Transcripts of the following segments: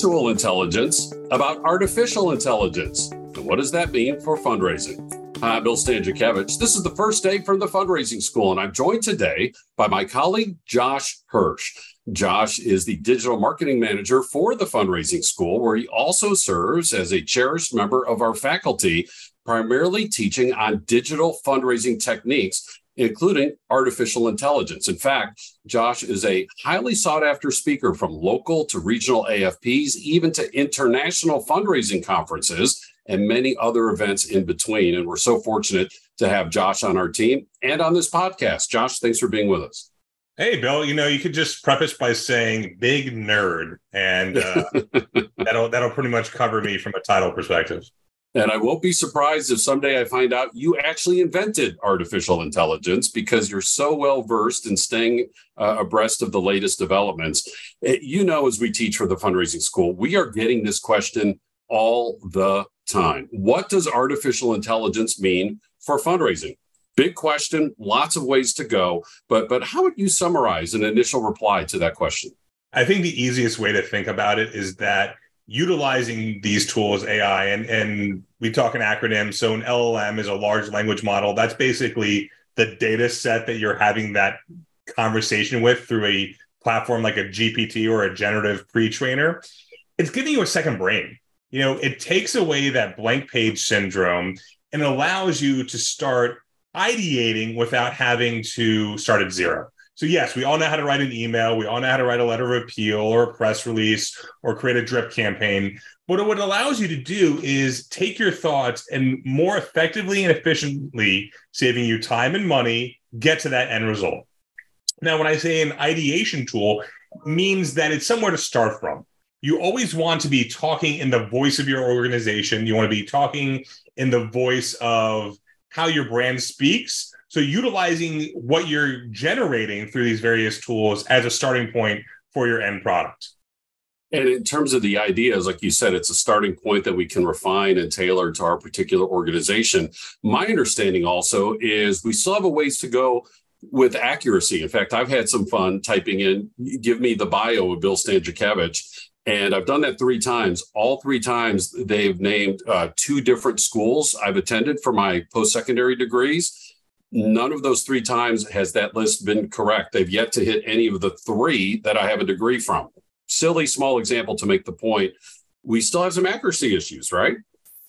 actual intelligence about artificial intelligence. And what does that mean for fundraising? Hi, I'm Bill Stanczykiewicz. This is the first day from the fundraising school, and I'm joined today by my colleague, Josh Hirsch. Josh is the digital marketing manager for the fundraising school, where he also serves as a cherished member of our faculty, primarily teaching on digital fundraising techniques including artificial intelligence. In fact, Josh is a highly sought after speaker from local to regional AFPs, even to international fundraising conferences and many other events in between. And we're so fortunate to have Josh on our team and on this podcast. Josh, thanks for being with us. Hey, Bill. You know, you could just preface by saying "big nerd," and uh, that'll that'll pretty much cover me from a title perspective. And I won't be surprised if someday I find out you actually invented artificial intelligence because you're so well versed in staying uh, abreast of the latest developments. It, eh, you know, as we teach for the fundraising school, we are getting this question all the time. What does artificial intelligence mean for fundraising? Big question, lots of ways to go, but but how would you summarize an initial reply to that question? I think the easiest way to think about it is that utilizing these tools, AI, and and we talk an acronym. So an LLM is a large language model. That's basically the data set that you're having that conversation with through a platform like a GPT or a generative pre-trainer. It's giving you a second brain. You know, it takes away that blank page syndrome and allows you to start ideating without having to start at zero. So, yes, we all know how to write an email. We all know how to write a letter of appeal or a press release or create a drip campaign. But what it allows you to do is take your thoughts and more effectively and efficiently, saving you time and money, get to that end result. Now, when I say an ideation tool, means that it's somewhere to start from. You always want to be talking in the voice of your organization. You want to be talking in the voice of how your brand speaks so utilizing what you're generating through these various tools as a starting point for your end product. And in terms of the ideas, like you said, it's a starting point that we can refine and tailor to our particular organization. My understanding also is we still have a ways to go with accuracy. In fact, I've had some fun typing in, give me the bio of Bill Stanczykiewicz. And I've done that three times. All three times, they've named uh, two different schools I've attended for my post secondary degrees. None of those three times has that list been correct. They've yet to hit any of the three that I have a degree from. Silly small example to make the point. We still have some accuracy issues, right?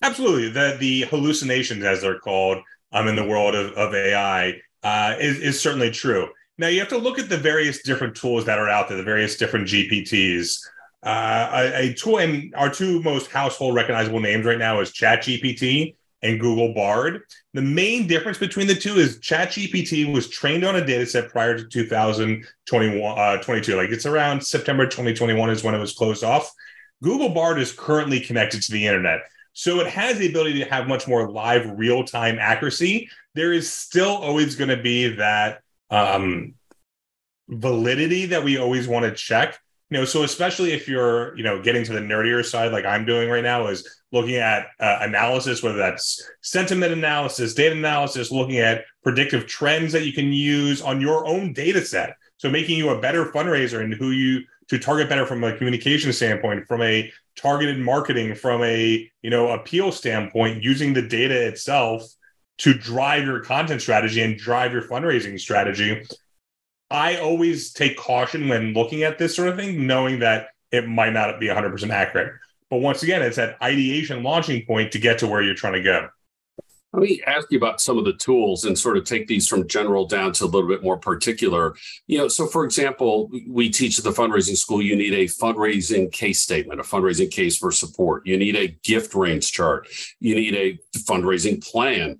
Absolutely. The the hallucinations, as they're called, um, in the world of, of AI, uh, is, is certainly true. Now you have to look at the various different tools that are out there, the various different GPTs. Uh, a, a, tool, and our two most household recognizable names right now is ChatGPT and Google Bard. The main difference between the two is ChatGPT was trained on a data set prior to 2021, uh, 22. Like it's around September 2021 is when it was closed off. Google Bard is currently connected to the internet. So it has the ability to have much more live real time accuracy. There is still always going to be that um, validity that we always want to check you know so especially if you're you know getting to the nerdier side like i'm doing right now is looking at uh, analysis whether that's sentiment analysis data analysis looking at predictive trends that you can use on your own data set. So making you a better fundraiser and who you to target better from a communication standpoint from a targeted marketing from a you know appeal standpoint using the data itself to drive your content strategy and drive your fundraising strategy I always take caution when looking at this sort of thing, knowing that it might not be 100% accurate. But once again, it's that ideation launching point to get to where you're trying to go. Let me ask you about some of the tools and sort of take these from general down to a little bit more particular. You know, so for example, we teach at the fundraising school, you need a fundraising case statement, a fundraising case for support. You need a gift range chart. You need a fundraising plan.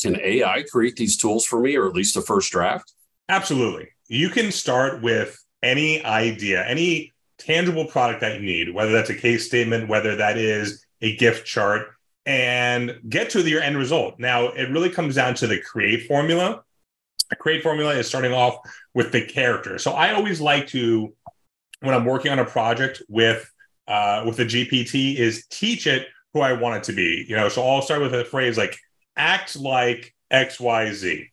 Can AI create these tools for me, or at least a first draft? Absolutely you can start with any idea, any tangible product that you need, whether that's a case statement, whether that is a gift chart, and get to your end result. Now, it really comes down to the create formula. A create formula is starting off with the character. So I always like to, when I'm working on a project with uh, with the GPT, is teach it who I want it to be. You know, so I'll start with a phrase like "act like X Y Z."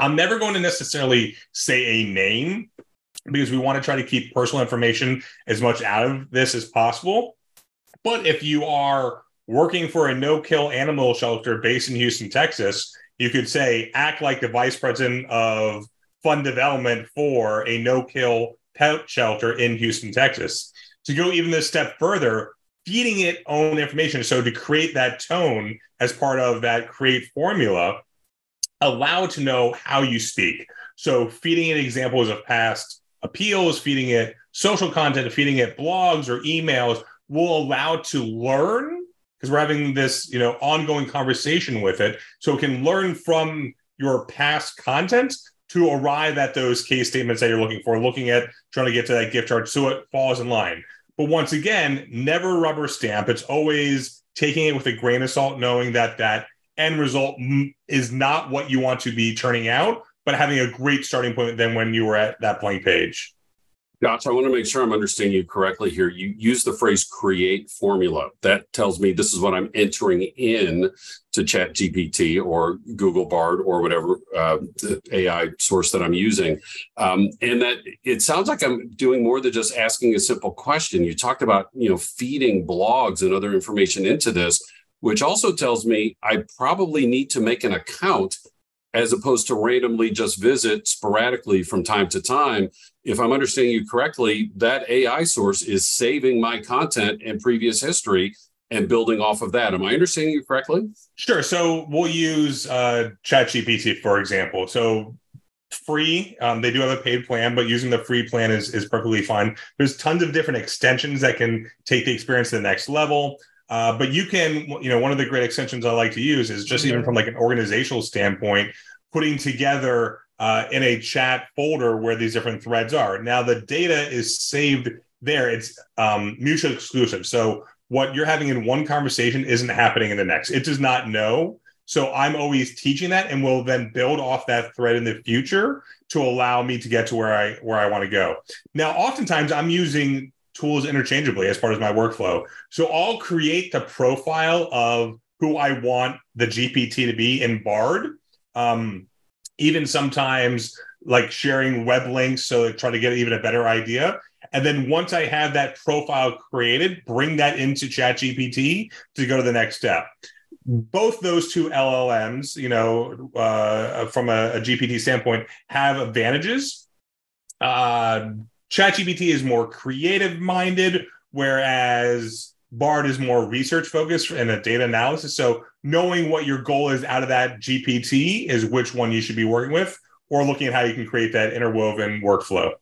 I'm never going to necessarily say a name because we want to try to keep personal information as much out of this as possible. But if you are working for a no kill animal shelter based in Houston, Texas, you could say, act like the vice president of fund development for a no kill pet shelter in Houston, Texas. To go even this step further, feeding it own information. So to create that tone as part of that create formula, allow it to know how you speak. So feeding it examples of past appeals, feeding it social content, feeding it blogs or emails will allow to learn because we're having this, you know, ongoing conversation with it. So it can learn from your past content to arrive at those case statements that you're looking for, looking at trying to get to that gift chart so it falls in line. But once again, never rubber stamp. It's always taking it with a grain of salt, knowing that that end result is not what you want to be turning out, but having a great starting point than when you were at that blank page. Josh, I want to make sure I'm understanding you correctly here. You use the phrase create formula. That tells me this is what I'm entering in to Chat GPT or Google Bard or whatever uh, AI source that I'm using. Um, and that it sounds like I'm doing more than just asking a simple question. You talked about, you know, feeding blogs and other information into this, which also tells me I probably need to make an account as opposed to randomly just visit sporadically from time to time. If I'm understanding you correctly, that AI source is saving my content and previous history and building off of that. Am I understanding you correctly? Sure. So we'll use uh, ChatGPT for example. So free. Um, they do have a paid plan, but using the free plan is is perfectly fine. There's tons of different extensions that can take the experience to the next level. Uh, but you can, you know, one of the great extensions I like to use is just even from like an organizational standpoint, putting together uh, in a chat folder where these different threads are. Now the data is saved there. It's um, mutually exclusive. So what you're having in one conversation isn't happening in the next. It does not know. So I'm always teaching that, and will then build off that thread in the future to allow me to get to where I where I want to go. Now, oftentimes I'm using tools interchangeably as part of my workflow. So I'll create the profile of who I want the GPT to be in Bard. Um, even sometimes like sharing web links so try to get even a better idea. And then once I have that profile created, bring that into ChatGPT to go to the next step. Both those two LLMs, you know, uh, from a, a, GPT standpoint, have advantages. Uh, ChatGPT is more creative minded, whereas Bard is more research focused and a data analysis. So knowing what your goal is out of that GPT is which one you should be working with, or looking at how you can create that interwoven workflow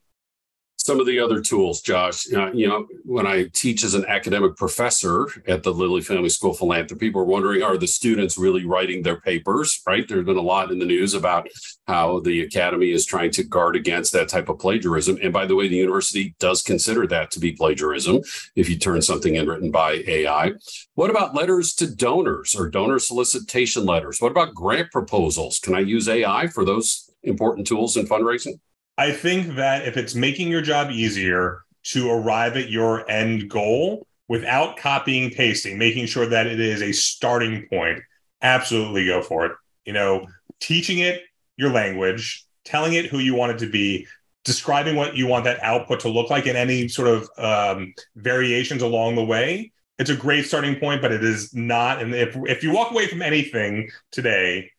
some of the other tools, Josh. Uh, you know, when I teach as an academic professor at the Lilly Family School of Philanthropy, we're wondering are the students really writing their papers, right? There's been a lot in the news about how the academy is trying to guard against that type of plagiarism. And by the way, the university does consider that to be plagiarism if you turn something in written by AI. What about letters to donors or donor solicitation letters? What about grant proposals? Can I use AI for those important tools in fundraising? I think that if it's making your job easier to arrive at your end goal without copying pasting, making sure that it is a starting point, absolutely go for it. You know, teaching it your language, telling it who you want it to be, describing what you want that output to look like, and any sort of um, variations along the way. It's a great starting point, but it is not. And if if you walk away from anything today,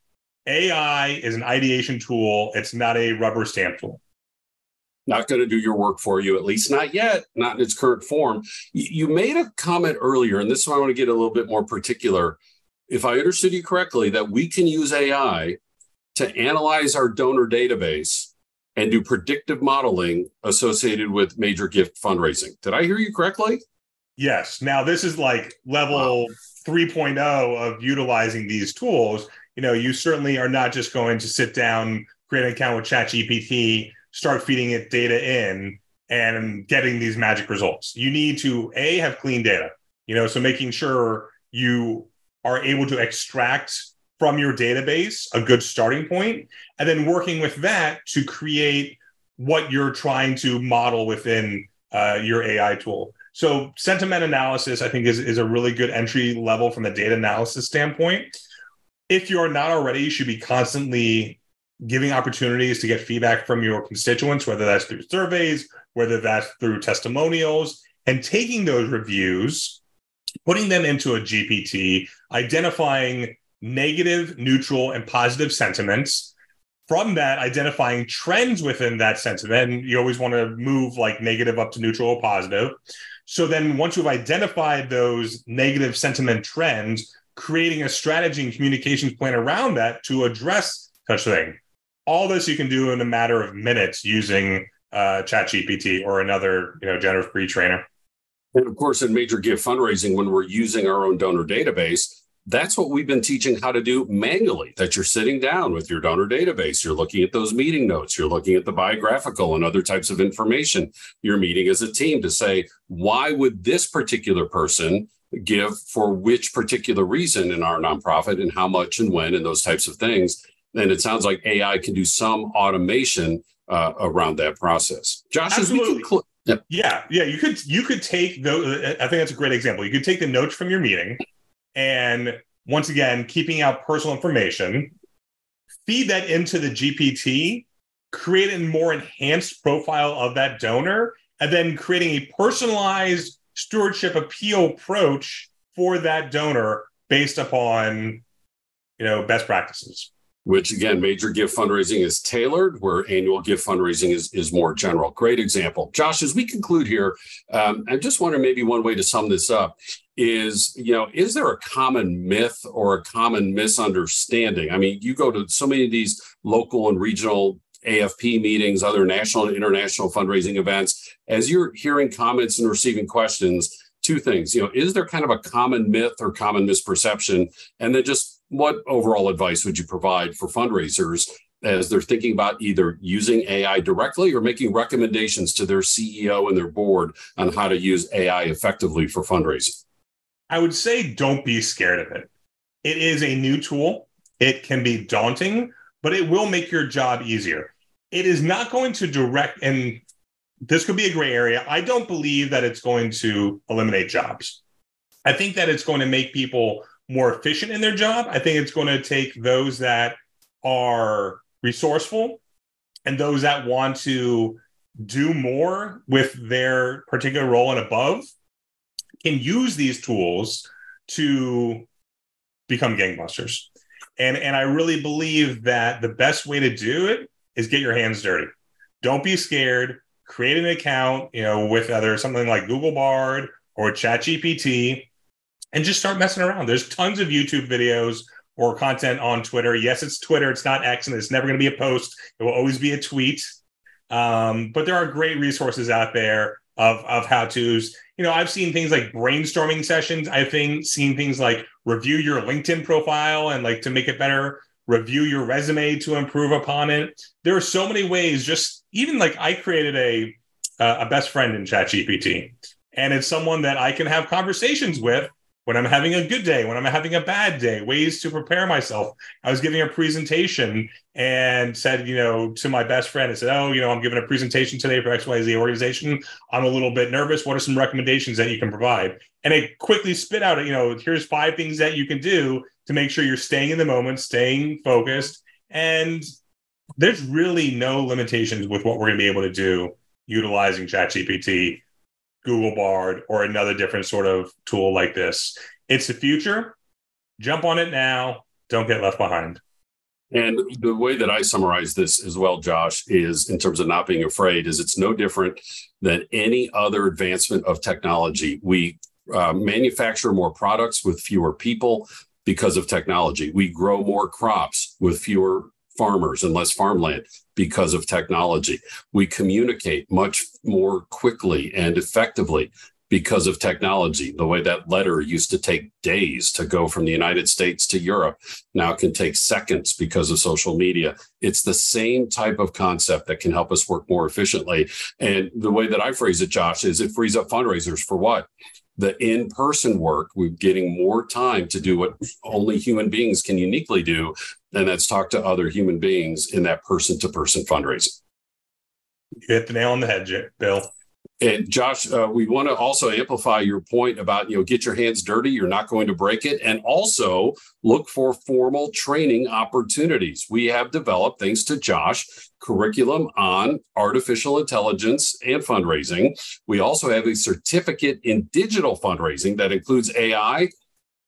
AI is an ideation tool. It's not a rubber stamp tool not going to do your work for you, at least not yet, not in its current form. You made a comment earlier, and this is why I want to get a little bit more particular. If I understood you correctly, that we can use AI to analyze our donor database and do predictive modeling associated with major gift fundraising. Did I hear you correctly? Yes. Now, this is like level wow. 3.0 of utilizing these tools. You know, you certainly are not just going to sit down, create an account with ChatGPT, start feeding it data in and getting these magic results. You need to a have clean data, you know, so making sure you are able to extract from your database a good starting point, and then working with that to create what you're trying to model within uh, your AI tool. So sentiment analysis, I think, is, is a really good entry level from the data analysis standpoint. If you're not already, you should be constantly giving opportunities to get feedback from your constituents, whether that's through surveys, whether that's through testimonials, and taking those reviews, putting them into a GPT, identifying negative, neutral, and positive sentiments. From that, identifying trends within that sentiment. And you always want to move like negative up to neutral or positive. So then, once you've identified those negative sentiment trends, creating a strategy and communications plan around that to address such thing. All this you can do in a matter of minutes using uh, ChatGPT or another, you know, generative pre-trainer. And of course, in major gift fundraising, when we're using our own donor database, that's what we've been teaching how to do manually. That you're sitting down with your donor database, you're looking at those meeting notes, you're looking at the biographical and other types of information. You're meeting as a team to say, why would this particular person give for which particular reason in our nonprofit and how much and when and those types of things. And it sounds like AI can do some automation uh, around that process. Josh, Absolutely. Cl- yeah. yeah, yeah, you could you could take those. I think that's a great example. You could take the notes from your meeting, and once again, keeping out personal information, feed that into the GPT, create a more enhanced profile of that donor, and then creating a personalized stewardship appeal approach for that donor based upon you know best practices which again major gift fundraising is tailored where annual gift fundraising is, is more general. Great example. Josh as we conclude here um, i just wonder maybe one way to sum this up is you know is there a common myth or a common misunderstanding? I mean you go to so many of these local and regional AFP meetings, other national and international fundraising events, as you're hearing comments and receiving questions, two things, you know, is there kind of a common myth or common misperception? And then just what overall advice would you provide for fundraisers as they're thinking about either using AI directly or making recommendations to their CEO and their board on how to use AI effectively for fundraising? I would say don't be scared of it. It is a new tool. It can be daunting, but it will make your job easier. It is not going to direct, and this could be a gray area. I don't believe that it's going to eliminate jobs. I think that it's going to make people more efficient in their job. I think it's going to take those that are resourceful and those that want to do more with their particular role and above can use these tools to become gangbusters. And and I really believe that the best way to do it is get your hands dirty. Don't be scared. Create an account, you know, with either something like Google Bard or ChatGPT, and just start messing around. There's tons of YouTube videos or content on Twitter. Yes, it's Twitter. It's not X, and it's never going to be a post. It will always be a tweet. Um, but there are great resources out there of of how tos. You know, I've seen things like brainstorming sessions. I've seen seen things like review your LinkedIn profile and like to make it better, review your resume to improve upon it. There are so many ways. Just even like I created a a best friend in ChatGPT, and it's someone that I can have conversations with when I'm having a good day, when I'm having a bad day, ways to prepare myself. I was giving a presentation and said, you know, to my best friend, I said, Oh, you know, I'm giving a presentation today for XYZ organization. I'm a little bit nervous. What are some recommendations that you can provide? And it quickly spit out, you know, here's five things that you can do to make sure you're staying in the moment, staying focused. And there's really no limitations with what we're going to be able to do utilizing ChatGPT Google Bard or another different sort of tool like this. It's the future. Jump on it now. Don't get left behind. And the way that I summarize this as well, Josh, is in terms of not being afraid, is it's no different than any other advancement of technology. We uh, manufacture more products with fewer people because of technology. We grow more crops with fewer farmers and less farmland because of technology. We communicate much more quickly and effectively because of technology. The way that letter used to take days to go from the United States to Europe now can take seconds because of social media. It's the same type of concept that can help us work more efficiently. And the way that I phrase it, Josh, is it frees up fundraisers for what? the in person work, we're getting more time to do what only human beings can uniquely do, and that's talk to other human beings in that person to person fundraising. You hit the nail on the head, Bill. And Josh, uh, we want to also amplify your point about, you know, get your hands dirty. You're not going to break it. And also look for formal training opportunities. We have developed, thanks to Josh, curriculum on artificial intelligence and fundraising. We also have a certificate in digital fundraising that includes AI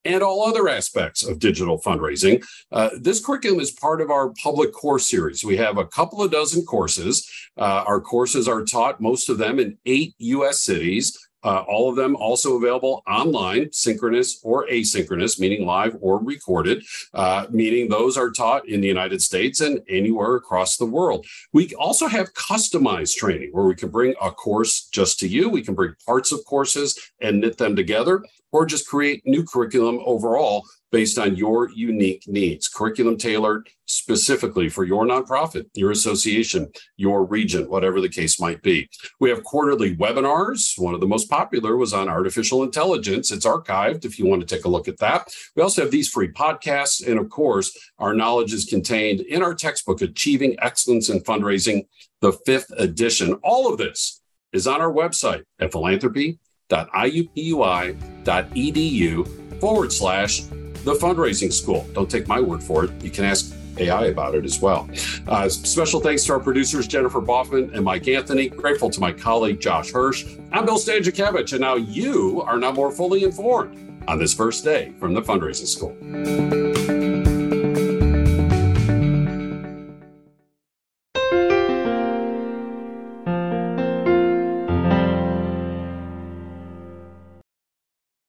and all other aspects of digital fundraising. Uh, this curriculum is part of our public course series. We have a couple of dozen courses. Uh, our courses are taught, most of them in eight US cities. Uh, all of them also available online, synchronous or asynchronous, meaning live or recorded, uh, meaning those are taught in the United States and anywhere across the world. We also have customized training where we can bring a course just to you. We can bring parts of courses and knit them together or just create new curriculum overall based on your unique needs. Curriculum tailored specifically for your nonprofit, your association, your region, whatever the case might be. We have quarterly webinars. One of the most popular was on artificial intelligence. It's archived if you want to take a look at that. We also have these free podcasts. And of course, our knowledge is contained in our textbook, Achieving Excellence in Fundraising, the fifth edition. All of this is on our website at philanthropy.iupui.edu forward slash the fundraising school. Don't take my word for it. You can ask AI about it as well. Uh, special thanks to our producers, Jennifer Boffman and Mike Anthony. Grateful to my colleague, Josh Hirsch. I'm Bill Stanczykiewicz, and now you are now more fully informed on this first day from the fundraising school.